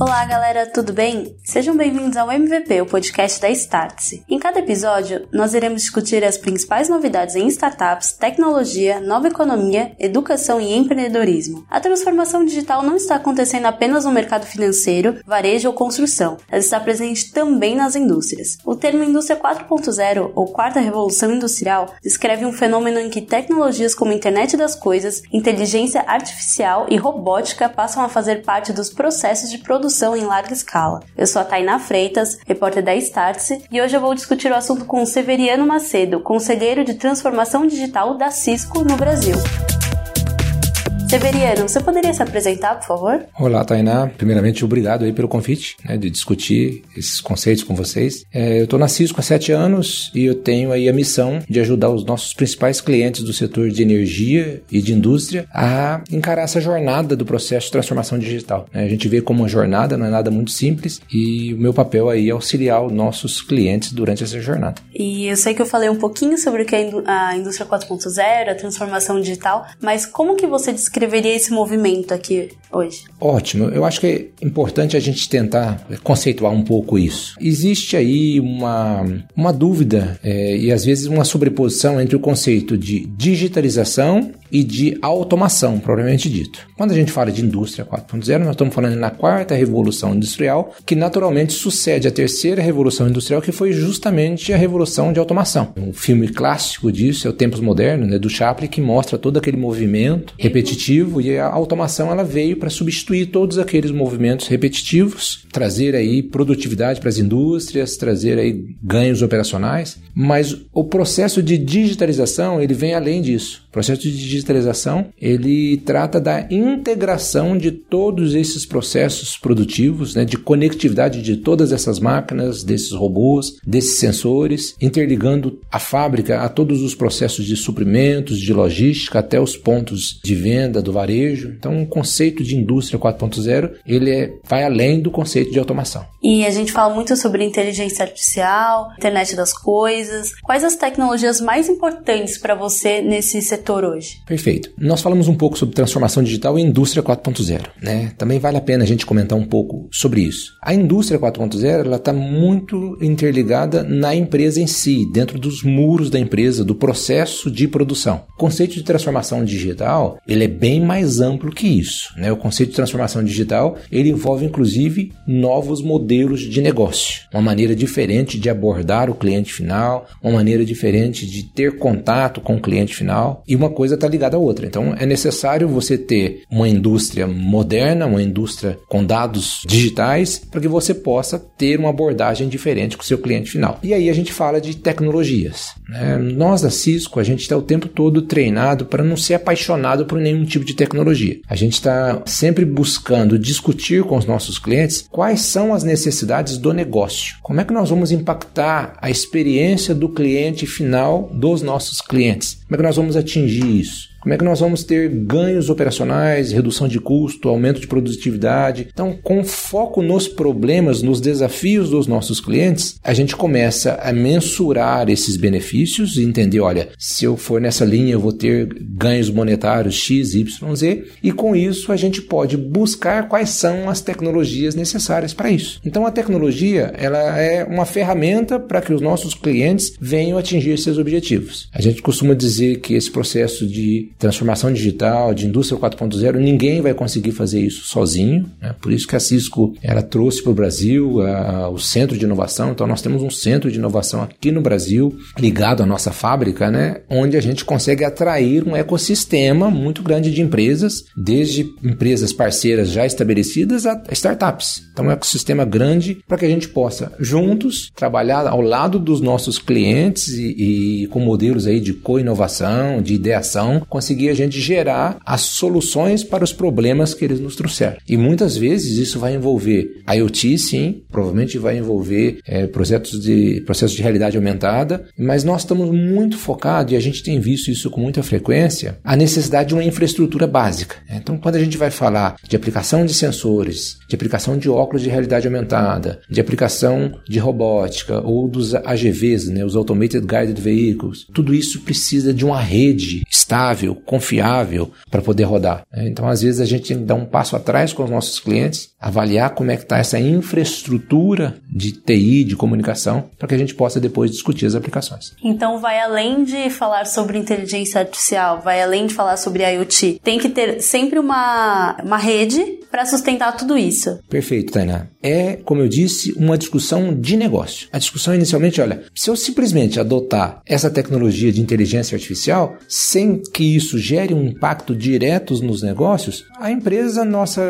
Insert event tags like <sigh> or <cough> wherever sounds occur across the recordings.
Olá, galera, tudo bem? Sejam bem-vindos ao MVP, o podcast da Startse. Em cada episódio, nós iremos discutir as principais novidades em startups, tecnologia, nova economia, educação e empreendedorismo. A transformação digital não está acontecendo apenas no mercado financeiro, varejo ou construção, ela está presente também nas indústrias. O termo indústria 4.0 ou quarta revolução industrial descreve um fenômeno em que tecnologias como internet das coisas, inteligência artificial e robótica passam a fazer parte dos processos de produção produção em larga escala. Eu sou a Tainá Freitas, repórter da Startse, e hoje eu vou discutir o assunto com Severiano Macedo, conselheiro de transformação digital da Cisco no Brasil. Severiano, você poderia se apresentar, por favor? Olá, Tainá. Primeiramente, obrigado aí pelo convite, né, de discutir esses conceitos com vocês. É, eu estou na Cisco há sete anos e eu tenho aí a missão de ajudar os nossos principais clientes do setor de energia e de indústria a encarar essa jornada do processo de transformação digital. Né? A gente vê como uma jornada, não é nada muito simples e o meu papel aí é auxiliar os nossos clientes durante essa jornada. E eu sei que eu falei um pouquinho sobre o que é a indústria 4.0, a transformação digital, mas como que você descreve descreveria esse movimento aqui hoje? Ótimo. Eu acho que é importante a gente tentar conceituar um pouco isso. Existe aí uma, uma dúvida é, e às vezes uma sobreposição entre o conceito de digitalização e de automação, propriamente dito. Quando a gente fala de indústria 4.0, nós estamos falando na quarta revolução industrial, que naturalmente sucede à terceira revolução industrial, que foi justamente a revolução de automação. Um filme clássico disso é o Tempos Modernos, né, do Chaplin, que mostra todo aquele movimento repetitivo e a automação ela veio para substituir todos aqueles movimentos repetitivos, trazer aí produtividade para as indústrias, trazer aí ganhos operacionais, mas o processo de digitalização ele vem além disso. Processo de digitalização, ele trata da integração de todos esses processos produtivos, né, de conectividade de todas essas máquinas, desses robôs, desses sensores, interligando a fábrica a todos os processos de suprimentos, de logística, até os pontos de venda do varejo. Então, o conceito de indústria 4.0, ele é, vai além do conceito de automação. E a gente fala muito sobre inteligência artificial, internet das coisas. Quais as tecnologias mais importantes para você nesse setor setor hoje? Perfeito. Nós falamos um pouco sobre transformação digital e indústria 4.0, né? Também vale a pena a gente comentar um pouco sobre isso. A indústria 4.0 ela está muito interligada na empresa em si, dentro dos muros da empresa, do processo de produção. O conceito de transformação digital ele é bem mais amplo que isso, né? O conceito de transformação digital ele envolve inclusive novos modelos de negócio, uma maneira diferente de abordar o cliente final, uma maneira diferente de ter contato com o cliente final e uma coisa está ligada à outra. Então é necessário você ter uma indústria moderna, uma indústria com dados digitais, para que você possa ter uma abordagem diferente com o seu cliente final. E aí a gente fala de tecnologias. Né? Nós da Cisco, a gente está o tempo todo treinado para não ser apaixonado por nenhum tipo de tecnologia. A gente está sempre buscando discutir com os nossos clientes quais são as necessidades do negócio. Como é que nós vamos impactar a experiência do cliente final dos nossos clientes? Como é que nós vamos atingir isso? Como é que nós vamos ter ganhos operacionais, redução de custo, aumento de produtividade? Então, com foco nos problemas, nos desafios dos nossos clientes, a gente começa a mensurar esses benefícios e entender, olha, se eu for nessa linha, eu vou ter ganhos monetários X, Y, Z, e com isso a gente pode buscar quais são as tecnologias necessárias para isso. Então, a tecnologia, ela é uma ferramenta para que os nossos clientes venham atingir seus objetivos. A gente costuma dizer que esse processo de transformação digital, de indústria 4.0, ninguém vai conseguir fazer isso sozinho. Né? Por isso que a Cisco ela trouxe para o Brasil a, o centro de inovação. Então nós temos um centro de inovação aqui no Brasil, ligado à nossa fábrica, né? onde a gente consegue atrair um ecossistema muito grande de empresas, desde empresas parceiras já estabelecidas a startups. Então é um ecossistema grande para que a gente possa juntos trabalhar ao lado dos nossos clientes e, e com modelos aí de co-inovação, de ideação, conseguir a gente gerar as soluções para os problemas que eles nos trouxeram. E muitas vezes isso vai envolver IoT, sim, provavelmente vai envolver é, projetos de, processos de realidade aumentada, mas nós estamos muito focados, e a gente tem visto isso com muita frequência, a necessidade de uma infraestrutura básica. Então, quando a gente vai falar de aplicação de sensores, de aplicação de óculos de realidade aumentada, de aplicação de robótica ou dos AGVs, né, os Automated Guided Vehicles, tudo isso precisa de uma rede estável, confiável para poder rodar. Né? Então, às vezes, a gente dar um passo atrás com os nossos clientes, avaliar como é que está essa infraestrutura de TI, de comunicação, para que a gente possa depois discutir as aplicações. Então, vai além de falar sobre inteligência artificial, vai além de falar sobre IoT. Tem que ter sempre uma, uma rede para sustentar tudo isso. Perfeito, Tainá. É, como eu disse, uma discussão de negócio. A discussão inicialmente, olha, se eu simplesmente adotar essa tecnologia de inteligência artificial sem que isso gere um impacto direto nos negócios, a empresa nossa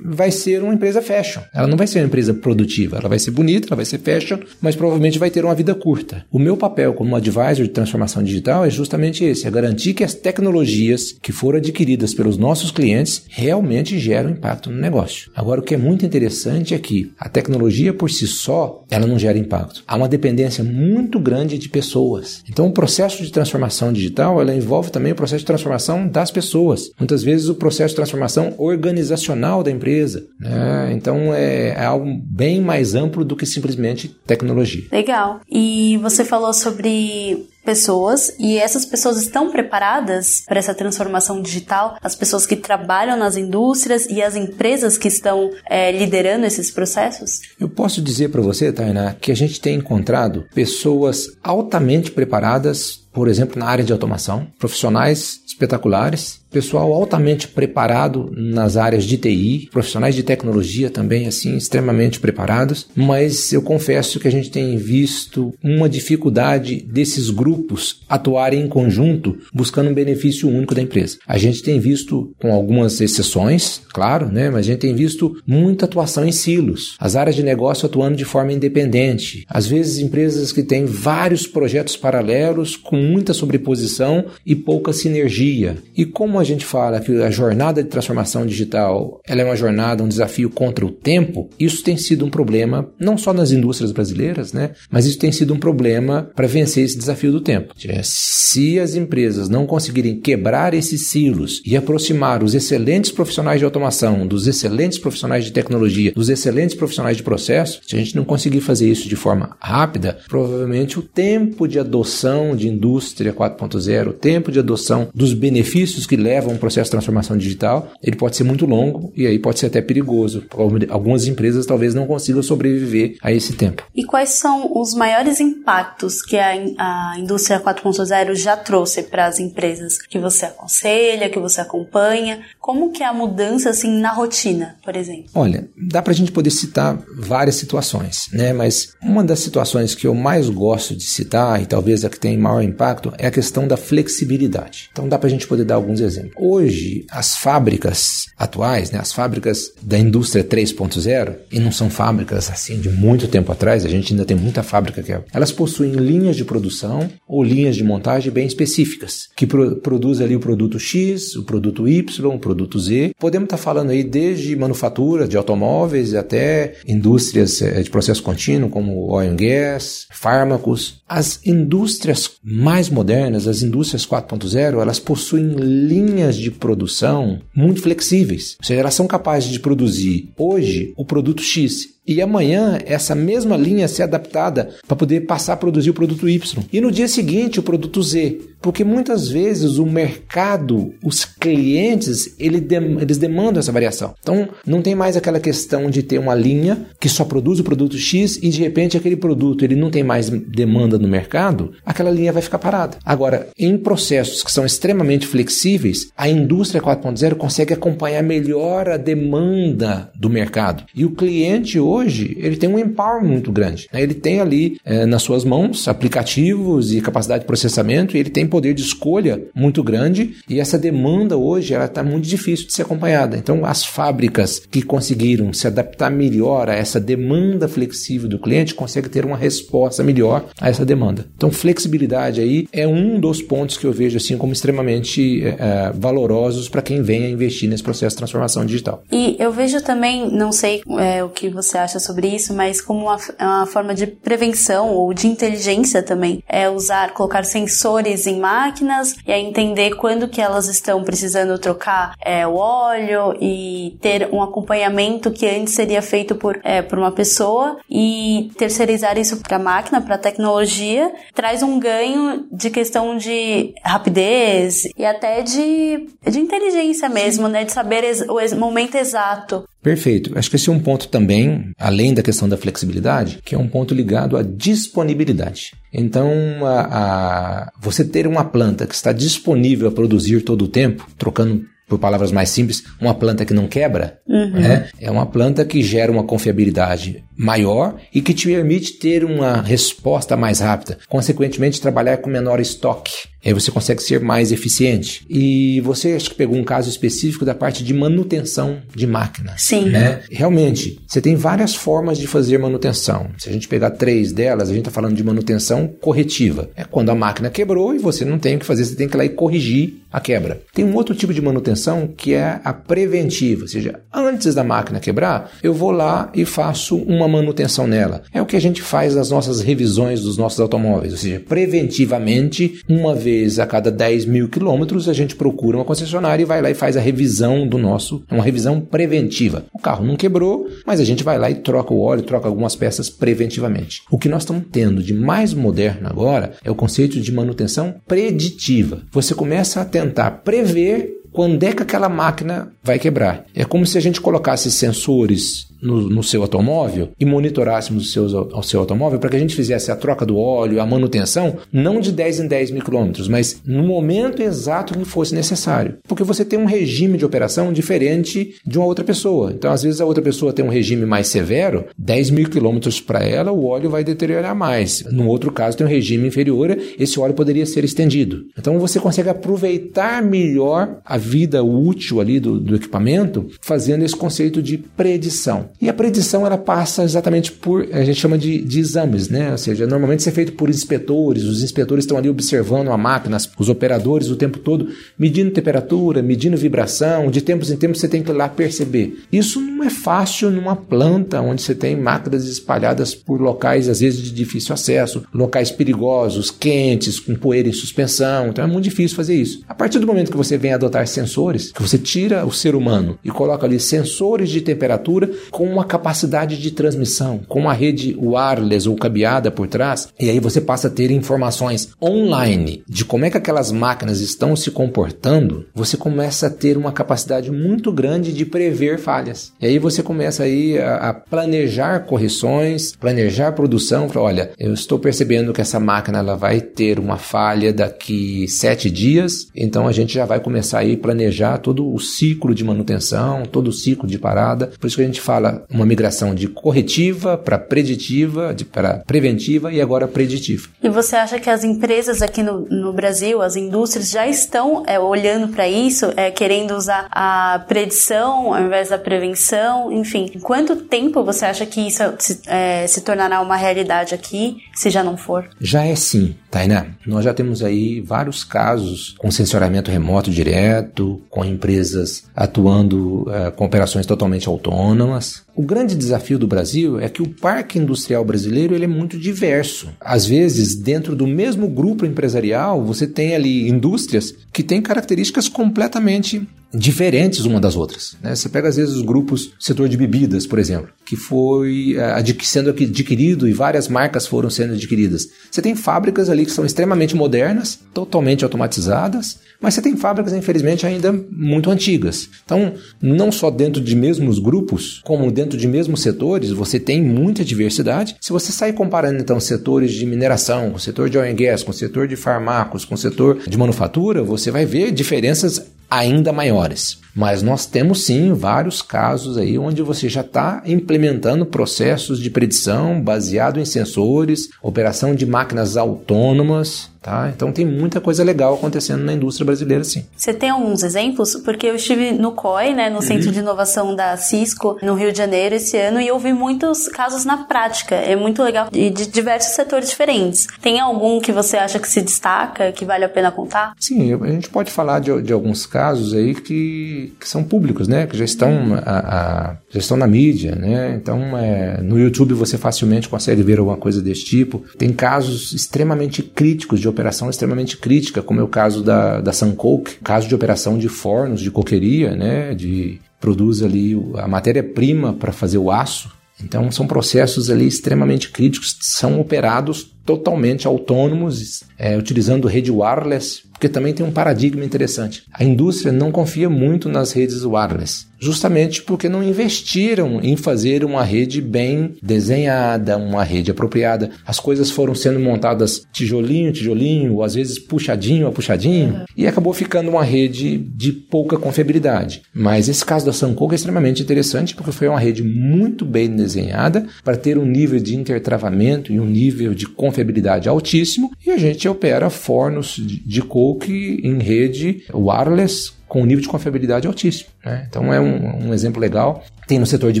vai ser uma empresa fashion. Ela não vai ser uma empresa produtiva, ela vai ser bonita, ela vai ser fashion, mas provavelmente vai ter uma vida curta. O meu papel como advisor de transformação digital é justamente esse, é garantir que as tecnologias que foram adquiridas pelos nossos clientes realmente geram impacto no negócio. Agora, o que é muito interessante é que a tecnologia por si só, ela não gera impacto. Há uma dependência muito grande de pessoas. Então, o processo de transformação digital, ela envolve também o processo de transformação das pessoas. Muitas vezes o processo de transformação organizacional da empresa. Né? Então, é, é algo bem mais amplo do que simplesmente tecnologia. Legal. E você falou sobre pessoas e essas pessoas estão preparadas para essa transformação digital? As pessoas que trabalham nas indústrias e as empresas que estão é, liderando esses processos? Eu posso dizer para você, Tainá, que a gente tem encontrado pessoas altamente preparadas, por exemplo, na área de automação, profissionais espetaculares pessoal altamente preparado nas áreas de TI, profissionais de tecnologia também assim extremamente preparados, mas eu confesso que a gente tem visto uma dificuldade desses grupos atuarem em conjunto buscando um benefício único da empresa. A gente tem visto com algumas exceções, claro, né, mas a gente tem visto muita atuação em silos, as áreas de negócio atuando de forma independente, às vezes empresas que têm vários projetos paralelos com muita sobreposição e pouca sinergia. E como a gente fala que a jornada de transformação digital ela é uma jornada, um desafio contra o tempo, isso tem sido um problema não só nas indústrias brasileiras, né, mas isso tem sido um problema para vencer esse desafio do tempo. Se as empresas não conseguirem quebrar esses silos e aproximar os excelentes profissionais de automação dos excelentes profissionais de tecnologia, dos excelentes profissionais de processo, se a gente não conseguir fazer isso de forma rápida, provavelmente o tempo de adoção de indústria 4.0, o tempo de adoção dos benefícios que leva a um processo de transformação digital, ele pode ser muito longo e aí pode ser até perigoso. Algumas empresas talvez não consigam sobreviver a esse tempo. E quais são os maiores impactos que a, a indústria 4.0 já trouxe para as empresas que você aconselha, que você acompanha? Como que é a mudança assim na rotina, por exemplo? Olha, dá para a gente poder citar várias situações, né? Mas uma das situações que eu mais gosto de citar e talvez a que tem maior impacto é a questão da flexibilidade. Então dá para a gente poder dar alguns exemplos exemplo. Hoje, as fábricas atuais, né, as fábricas da indústria 3.0, e não são fábricas assim de muito tempo atrás, a gente ainda tem muita fábrica que é, elas possuem linhas de produção ou linhas de montagem bem específicas, que pro, produz ali o produto X, o produto Y, o produto Z. Podemos estar falando aí desde manufatura de automóveis até indústrias eh, de processo contínuo, como oil and gas, fármacos. As indústrias mais modernas, as indústrias 4.0, elas possuem linhas linhas de produção muito flexíveis. Ou seja, elas são capazes de produzir hoje o produto X e amanhã essa mesma linha ser adaptada para poder passar a produzir o produto Y. E no dia seguinte o produto Z. Porque muitas vezes o mercado, os clientes, ele eles demandam essa variação. Então não tem mais aquela questão de ter uma linha que só produz o produto X e de repente aquele produto ele não tem mais demanda no mercado, aquela linha vai ficar parada. Agora, em processos que são extremamente flexíveis, a indústria 4.0 consegue acompanhar melhor a demanda do mercado. E o cliente hoje hoje ele tem um empower muito grande. Né? Ele tem ali é, nas suas mãos aplicativos e capacidade de processamento e ele tem poder de escolha muito grande e essa demanda hoje ela está muito difícil de ser acompanhada. Então as fábricas que conseguiram se adaptar melhor a essa demanda flexível do cliente conseguem ter uma resposta melhor a essa demanda. Então flexibilidade aí é um dos pontos que eu vejo assim como extremamente é, valorosos para quem vem a investir nesse processo de transformação digital. E eu vejo também, não sei é, o que você acha acha sobre isso, mas como uma, uma forma de prevenção ou de inteligência também. É usar, colocar sensores em máquinas e aí entender quando que elas estão precisando trocar é, o óleo e ter um acompanhamento que antes seria feito por, é, por uma pessoa e terceirizar isso para a máquina, para a tecnologia, traz um ganho de questão de rapidez e até de, de inteligência mesmo, né? De saber o momento exato. Perfeito. Acho que esse é um ponto também, além da questão da flexibilidade, que é um ponto ligado à disponibilidade. Então, a, a, você ter uma planta que está disponível a produzir todo o tempo, trocando por palavras mais simples, uma planta que não quebra, uhum. né? é uma planta que gera uma confiabilidade maior e que te permite ter uma resposta mais rápida, consequentemente trabalhar com menor estoque. Aí você consegue ser mais eficiente. E você acho que pegou um caso específico da parte de manutenção de máquina. Sim. Né? Realmente, você tem várias formas de fazer manutenção. Se a gente pegar três delas, a gente está falando de manutenção corretiva. É quando a máquina quebrou e você não tem o que fazer, você tem que ir lá e corrigir a quebra. Tem um outro tipo de manutenção que é a preventiva, ou seja, antes da máquina quebrar, eu vou lá e faço uma manutenção nela. É o que a gente faz nas nossas revisões dos nossos automóveis, ou seja, preventivamente, uma vez vez a cada 10 mil quilômetros, a gente procura uma concessionária e vai lá e faz a revisão do nosso, uma revisão preventiva. O carro não quebrou, mas a gente vai lá e troca o óleo, troca algumas peças preventivamente. O que nós estamos tendo de mais moderno agora é o conceito de manutenção preditiva. Você começa a tentar prever quando é que aquela máquina vai quebrar. É como se a gente colocasse sensores no, no, seu automóvel e monitorássemos o seu, automóvel para que a gente fizesse a troca do óleo, a manutenção, não de 10 em 10 mil quilômetros, mas no momento exato que fosse necessário. Porque você tem um regime de operação diferente de uma outra pessoa. Então, às vezes, a outra pessoa tem um regime mais severo, 10 mil quilômetros para ela, o óleo vai deteriorar mais. No outro caso, tem um regime inferior, esse óleo poderia ser estendido. Então, você consegue aproveitar melhor a vida útil ali do, do equipamento, fazendo esse conceito de predição. E a predição ela passa exatamente por, a gente chama de, de exames, né? Ou seja, normalmente isso é feito por inspetores, os inspetores estão ali observando a máquina, os operadores o tempo todo, medindo temperatura, medindo vibração, de tempos em tempos você tem que ir lá perceber. Isso não é fácil numa planta onde você tem máquinas espalhadas por locais às vezes de difícil acesso, locais perigosos, quentes, com poeira em suspensão, então é muito difícil fazer isso. A partir do momento que você vem adotar sensores, que você tira o ser humano e coloca ali sensores de temperatura, com uma capacidade de transmissão, com uma rede wireless ou cabeada por trás, e aí você passa a ter informações online de como é que aquelas máquinas estão se comportando, você começa a ter uma capacidade muito grande de prever falhas. E aí você começa aí a, a planejar correções, planejar produção, olha, eu estou percebendo que essa máquina ela vai ter uma falha daqui sete dias, então a gente já vai começar aí a planejar todo o ciclo de manutenção, todo o ciclo de parada. Por isso que a gente fala uma migração de corretiva para preditiva, para preventiva e agora preditiva. E você acha que as empresas aqui no, no Brasil, as indústrias já estão é, olhando para isso, é, querendo usar a predição ao invés da prevenção? Enfim, em quanto tempo você acha que isso se, é, se tornará uma realidade aqui, se já não for? Já é sim, Tainá. Nós já temos aí vários casos com sensoramento remoto direto, com empresas atuando uh, com operações totalmente autônomas. O grande desafio do Brasil é que o parque industrial brasileiro ele é muito diverso. Às vezes, dentro do mesmo grupo empresarial, você tem ali indústrias que têm características completamente diferentes uma das outras. Né? Você pega às vezes os grupos, setor de bebidas, por exemplo, que foi uh, sendo adquirido e várias marcas foram sendo adquiridas. Você tem fábricas ali que são extremamente modernas, totalmente automatizadas, mas você tem fábricas, infelizmente, ainda muito antigas. Então, não só dentro de mesmos grupos, como dentro de mesmos setores, você tem muita diversidade. Se você sair comparando, então, setores de mineração, com setor de oil and gas, com setor de farmacos, com setor de manufatura, você vai ver diferenças ainda maiores. Mas nós temos sim vários casos aí onde você já está implementando processos de predição baseado em sensores, operação de máquinas autônomas, Tá? Então tem muita coisa legal acontecendo na indústria brasileira, sim. Você tem alguns exemplos? Porque eu estive no COI, né, no uhum. Centro de Inovação da Cisco, no Rio de Janeiro esse ano, e eu vi muitos casos na prática. É muito legal e de diversos setores diferentes. Tem algum que você acha que se destaca, que vale a pena contar? Sim, a gente pode falar de, de alguns casos aí que que, que são públicos, né? Que já estão, a, a, já estão na mídia, né? Então, é, no YouTube você facilmente consegue ver alguma coisa desse tipo. Tem casos extremamente críticos, de operação extremamente crítica, como é o caso da, da Suncoke, caso de operação de fornos, de coqueria, né? De produz ali a matéria-prima para fazer o aço. Então, são processos ali extremamente críticos, são operados totalmente autônomos, é, utilizando rede wireless, porque também tem um paradigma interessante. A indústria não confia muito nas redes wireless, justamente porque não investiram em fazer uma rede bem desenhada, uma rede apropriada. As coisas foram sendo montadas tijolinho, tijolinho, às vezes puxadinho a puxadinho, e acabou ficando uma rede de pouca confiabilidade. Mas esse caso da Suncook é extremamente interessante porque foi uma rede muito bem desenhada para ter um nível de intertravamento e um nível de confiabilidade confiabilidade altíssimo e a gente opera fornos de coke em rede wireless com nível de confiabilidade altíssimo. Né? Então é um, um, exemplo legal. Tem no setor de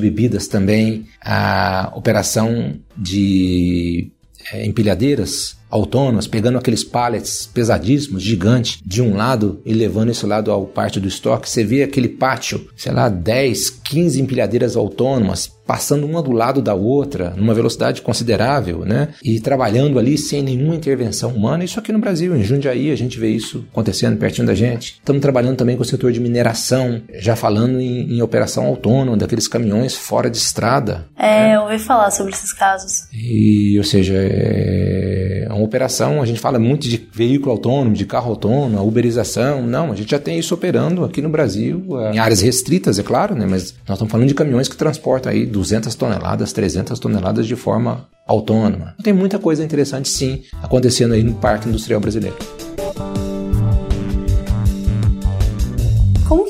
bebidas também a operação de é, empilhadeiras autônomas, pegando aqueles pallets pesadíssimos, gigantes, de um lado e levando esse lado ao parte do estoque. Você vê aquele pátio, sei lá, 10, 15 empilhadeiras autônomas passando uma do lado da outra, numa velocidade considerável, né? E trabalhando ali sem nenhuma intervenção humana. Isso aqui no Brasil, em Jundiaí, a gente vê isso acontecendo pertinho da gente. Estamos trabalhando também com o setor de mineração, já falando em, em operação autônoma, daqueles caminhões fora de estrada. É, né? eu ouvi falar sobre esses casos. E, ou seja, é uma operação, a gente fala muito de veículo autônomo, de carro autônomo, uberização. Não, a gente já tem isso operando aqui no Brasil, em áreas restritas, é claro, né? Mas nós estamos falando de caminhões que transportam aí 200 toneladas, 300 toneladas de forma autônoma. Tem muita coisa interessante sim acontecendo aí no Parque Industrial Brasileiro.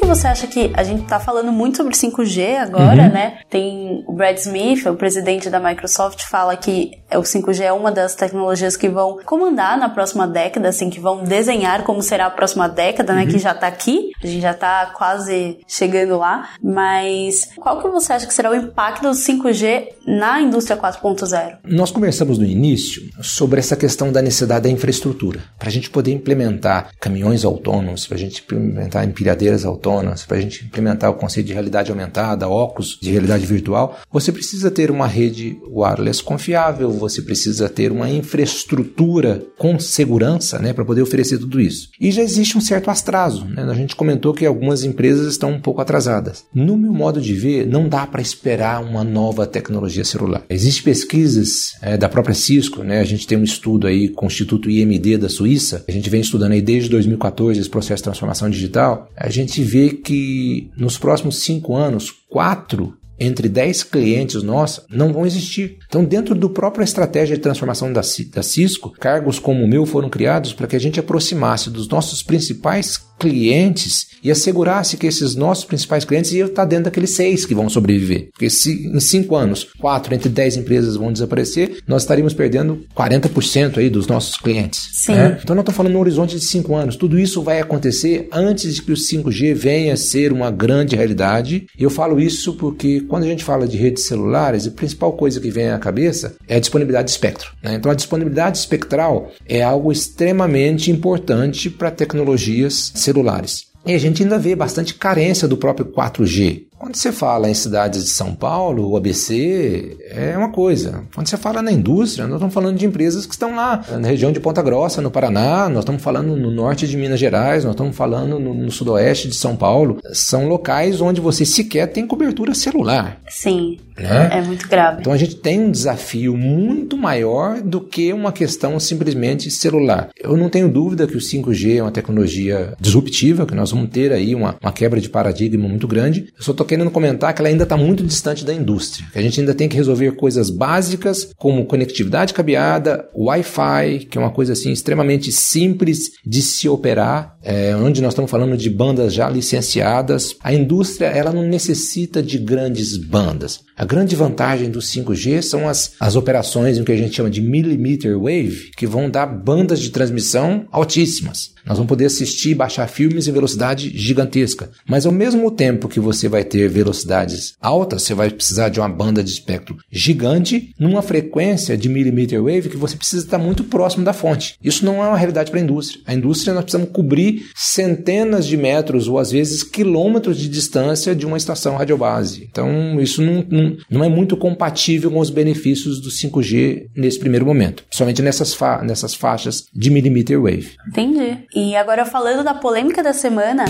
Você acha que a gente está falando muito sobre 5G agora, uhum. né? Tem o Brad Smith, o presidente da Microsoft, fala que o 5G é uma das tecnologias que vão comandar na próxima década, assim, que vão desenhar como será a próxima década, né? Uhum. Que já está aqui, a gente já está quase chegando lá. Mas qual que você acha que será o impacto do 5G na indústria 4.0? Nós conversamos no início sobre essa questão da necessidade da infraestrutura. Para a gente poder implementar caminhões autônomos, para a gente implementar empilhadeiras autônomas, para a gente implementar o conceito de realidade aumentada, óculos de realidade virtual, você precisa ter uma rede wireless confiável, você precisa ter uma infraestrutura com segurança né, para poder oferecer tudo isso. E já existe um certo atraso. Né? A gente comentou que algumas empresas estão um pouco atrasadas. No meu modo de ver, não dá para esperar uma nova tecnologia celular. Existem pesquisas é, da própria Cisco, né? a gente tem um estudo aí com o Instituto IMD da Suíça, a gente vem estudando aí desde 2014 esse processo de transformação digital. A gente gente vê que nos próximos cinco anos, quatro entre 10 clientes nossos não vão existir. Então, dentro do própria estratégia de transformação da, da Cisco, cargos como o meu foram criados para que a gente aproximasse dos nossos principais clientes e assegurasse que esses nossos principais clientes iam estar dentro daqueles seis que vão sobreviver. Porque se em cinco anos, quatro entre dez empresas vão desaparecer, nós estaríamos perdendo 40% aí dos nossos clientes. Sim. Né? Então nós estamos falando no horizonte de cinco anos. Tudo isso vai acontecer antes de que o 5G venha a ser uma grande realidade. E eu falo isso porque quando a gente fala de redes celulares, a principal coisa que vem à cabeça é a disponibilidade de espectro. Né? Então a disponibilidade espectral é algo extremamente importante para tecnologias celulares. E a gente ainda vê bastante carência do próprio 4G. Quando você fala em cidades de São Paulo, o ABC, é uma coisa. Quando você fala na indústria, nós estamos falando de empresas que estão lá na região de Ponta Grossa, no Paraná, nós estamos falando no norte de Minas Gerais, nós estamos falando no, no sudoeste de São Paulo. São locais onde você sequer tem cobertura celular. Sim. Né? É muito grave. Então a gente tem um desafio muito maior do que uma questão simplesmente celular. Eu não tenho dúvida que o 5G é uma tecnologia disruptiva, que nós vamos ter aí uma, uma quebra de paradigma muito grande. Eu só estou querendo comentar que ela ainda está muito distante da indústria. Que a gente ainda tem que resolver coisas básicas como conectividade cabeada, Wi-Fi, que é uma coisa assim extremamente simples de se operar, é, onde nós estamos falando de bandas já licenciadas. A indústria ela não necessita de grandes bandas. A grande vantagem do 5G são as, as operações em que a gente chama de millimeter wave, que vão dar bandas de transmissão altíssimas. Nós vamos poder assistir e baixar filmes em velocidade gigantesca. Mas ao mesmo tempo que você vai ter velocidades altas, você vai precisar de uma banda de espectro gigante numa frequência de millimeter wave que você precisa estar muito próximo da fonte. Isso não é uma realidade para a indústria. A indústria nós precisamos cobrir centenas de metros ou às vezes quilômetros de distância de uma estação radiobase. Então isso não, não, não é muito compatível com os benefícios do 5G nesse primeiro momento, somente nessas, fa nessas faixas de millimeter wave. Entendi. E agora falando da polêmica da semana,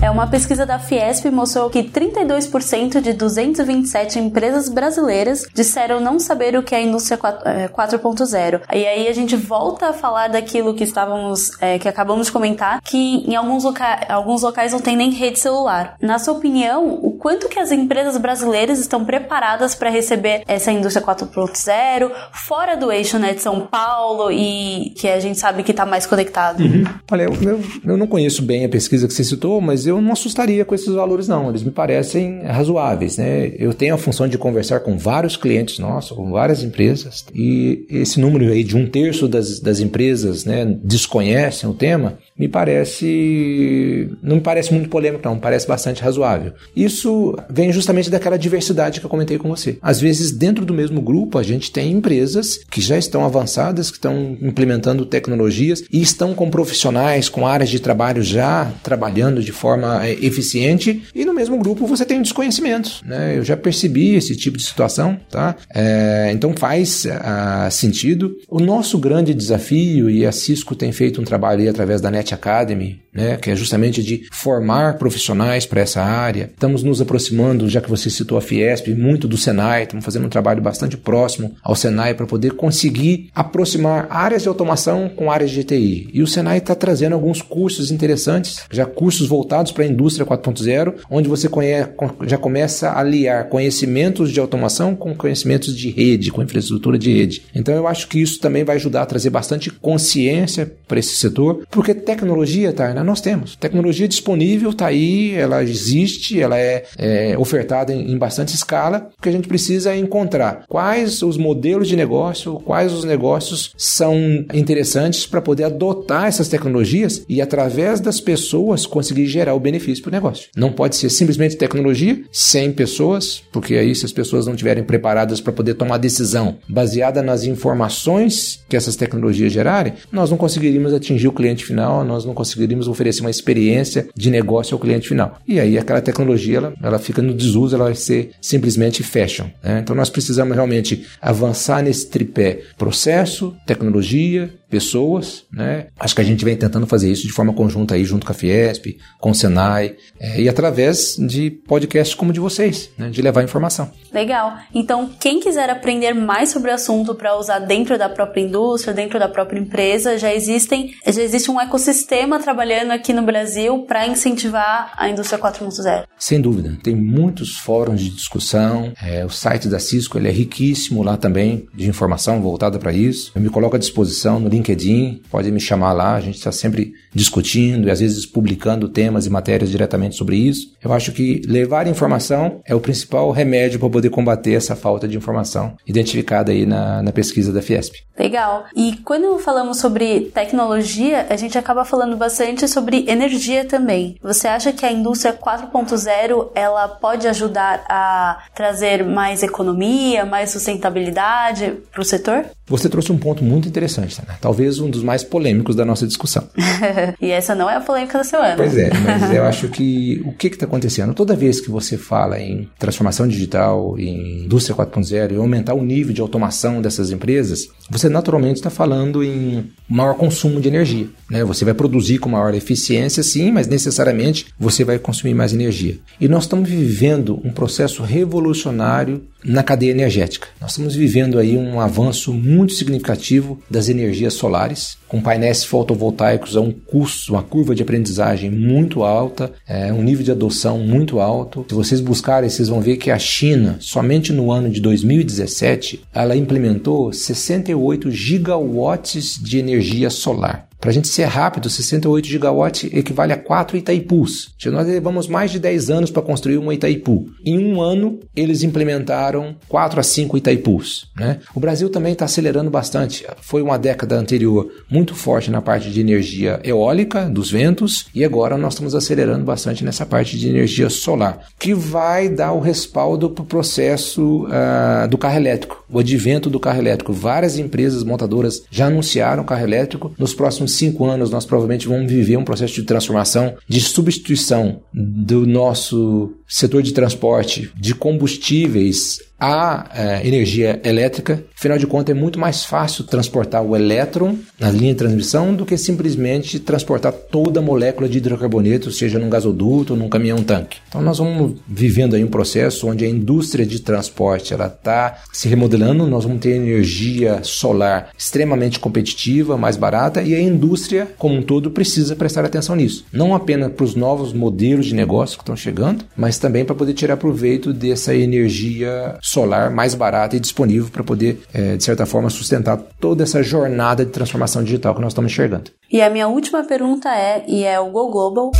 É uma pesquisa da Fiesp mostrou que 32% de 227 empresas brasileiras disseram não saber o que é a indústria 4.0. É, e aí a gente volta a falar daquilo que estávamos, é, que acabamos de comentar, que em alguns, loca alguns locais não tem nem rede celular. Na sua opinião, o quanto que as empresas brasileiras estão preparadas para receber essa indústria 4.0 fora do eixo né, de São Paulo e que a gente sabe que está mais conectado? Uhum. Olha, eu, eu, eu não conheço bem a pesquisa que você citou, mas eu não assustaria com esses valores, não. Eles me parecem razoáveis, né? Eu tenho a função de conversar com vários clientes nossos, com várias empresas, e esse número aí de um terço das, das empresas né, desconhecem o tema, me parece. não me parece muito polêmico, não, parece bastante razoável. Isso vem justamente daquela diversidade que eu comentei com você. Às vezes, dentro do mesmo grupo, a gente tem empresas que já estão avançadas, que estão implementando tecnologias e estão com profissionais, com áreas de trabalho já trabalhando de forma é, eficiente, e no mesmo grupo você tem desconhecimentos. Né? Eu já percebi esse tipo de situação, tá? É, então faz uh, sentido. O nosso grande desafio, e a Cisco tem feito um trabalho aí através da Net Academy, né, que é justamente de formar profissionais para essa área. Estamos nos aproximando, já que você citou a Fiesp, muito do Senai, estamos fazendo um trabalho bastante próximo ao Senai para poder conseguir aproximar áreas de automação com áreas de TI. E o Senai está trazendo alguns cursos interessantes, já cursos voltados para a indústria 4.0, onde você conhece, já começa a aliar conhecimentos de automação com conhecimentos de rede, com infraestrutura de rede. Então eu acho que isso também vai ajudar a trazer bastante consciência para esse setor, porque tecnologia, né? nós temos. Tecnologia disponível está aí, ela existe, ela é, é ofertada em, em, bastante escala. O que a gente precisa é encontrar quais os modelos de negócio, quais os negócios são interessantes para poder adotar essas tecnologias e, através das pessoas, conseguir gerar o benefício para o negócio. Não pode ser simplesmente tecnologia sem pessoas, porque aí, se as pessoas não estiverem preparadas para poder tomar decisão baseada nas informações que essas tecnologias gerarem, nós não conseguiríamos atingir o cliente final, nós não conseguiríamos oferecer uma experiência de negócio ao cliente final. E aí aquela tecnologia ela, ela fica no desuso, ela vai ser simplesmente fashion. Né? Então nós precisamos realmente avançar nesse tripé processo, tecnologia, pessoas, né? Acho que a gente vem tentando fazer isso de forma conjunta aí junto com a Fiesp, com o Senai é, e através de podcasts como o de vocês, né? De levar informação. Legal. Então, quem quiser aprender mais sobre o assunto para usar dentro da própria indústria, dentro da própria empresa, já existem, já existe um ecossistema trabalhando aqui no Brasil para incentivar a indústria 4.0. Sem dúvida, tem muitos fóruns de discussão. É, o site da Cisco ele é riquíssimo lá também de informação voltada para isso. Eu me coloco à disposição no LinkedIn, pode me chamar lá, a gente está sempre discutindo e às vezes publicando temas e matérias diretamente sobre isso. Eu acho que levar informação é o principal remédio para poder combater essa falta de informação identificada aí na, na pesquisa da Fiesp. Legal. E quando falamos sobre tecnologia, a gente acaba falando bastante sobre energia também. Você acha que a indústria 4.0 ela pode ajudar a trazer mais economia, mais sustentabilidade para o setor? Você trouxe um ponto muito interessante, né? Talvez um dos mais polêmicos da nossa discussão. <laughs> e essa não é a polêmica da semana. Pois é, mas <laughs> eu acho que o que está acontecendo? Toda vez que você fala em transformação digital, em indústria 4.0 e aumentar o nível de automação dessas empresas, você naturalmente está falando em maior consumo de energia. Né? Você vai produzir com maior eficiência, sim, mas necessariamente você vai consumir mais energia. E nós estamos vivendo um processo revolucionário na cadeia energética. Nós estamos vivendo aí um avanço muito significativo das energias solares, com painéis fotovoltaicos a um custo, uma curva de aprendizagem muito alta, é, um nível de adoção muito alto. Se vocês buscarem, vocês vão ver que a China, somente no ano de 2017, ela implementou 68 gigawatts de energia solar. Para a gente ser rápido, 68 gigawatts equivale a 4 Itaipus. Nós levamos mais de 10 anos para construir um Itaipu. Em um ano, eles implementaram 4 a 5 Itaipus. Né? O Brasil também está acelerando bastante. Foi uma década anterior muito forte na parte de energia eólica, dos ventos, e agora nós estamos acelerando bastante nessa parte de energia solar, que vai dar o respaldo para o processo uh, do carro elétrico, o advento do carro elétrico. Várias empresas montadoras já anunciaram carro elétrico. Nos próximos cinco anos, nós provavelmente vamos viver um processo de transformação, de substituição do nosso setor de transporte de combustíveis a é, energia elétrica. Afinal de contas, é muito mais fácil transportar o elétron na linha de transmissão do que simplesmente transportar toda a molécula de hidrocarboneto, seja num gasoduto ou num caminhão-tanque. Então, nós vamos vivendo aí um processo onde a indústria de transporte ela está se remodelando. Nós vamos ter energia solar extremamente competitiva, mais barata, e a indústria como um todo precisa prestar atenção nisso. Não apenas para os novos modelos de negócio que estão chegando, mas também para poder tirar proveito dessa energia solar mais barata e disponível para poder, é, de certa forma, sustentar toda essa jornada de transformação digital que nós estamos enxergando. E a minha última pergunta é, e é o Go Global.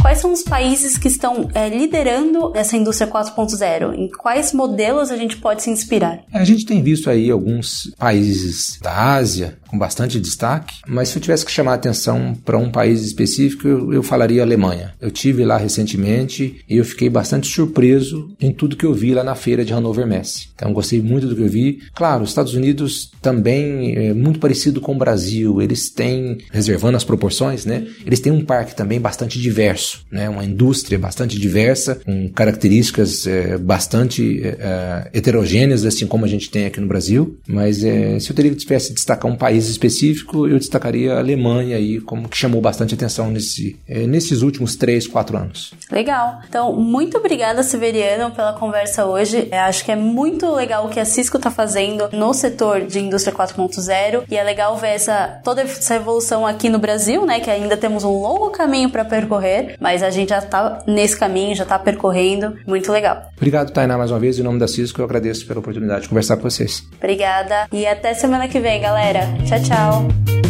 Quais são os países que estão é, liderando essa indústria 4.0? Em quais modelos a gente pode se inspirar? A gente tem visto aí alguns países da Ásia, com bastante destaque, mas se eu tivesse que chamar a atenção para um país específico, eu, eu falaria Alemanha. Eu tive lá recentemente e eu fiquei bastante surpreso em tudo que eu vi lá na feira de Hannover Messe. Então gostei muito do que eu vi. Claro, os Estados Unidos também é muito parecido com o Brasil. Eles têm, reservando as proporções, né? Eles têm um parque também bastante diverso, né? Uma indústria bastante diversa, com características é, bastante é, heterogêneas, assim como a gente tem aqui no Brasil. Mas é, se eu teria que tivesse destacar um país específico, eu destacaria a Alemanha aí como que chamou bastante atenção nesse, é, nesses últimos três, quatro anos. Legal. Então, muito obrigada, Severiano, pela conversa hoje. Eu acho que é muito legal o que a Cisco está fazendo no setor de indústria 4.0 e é legal ver essa toda essa evolução aqui no Brasil, né? Que ainda temos um longo caminho para percorrer, mas a gente já está nesse caminho, já está percorrendo. Muito legal. Obrigado, Tainá, mais uma vez. Em nome da Cisco, eu agradeço pela oportunidade de conversar com vocês. Obrigada e até semana que vem, galera. Tchau, tchau.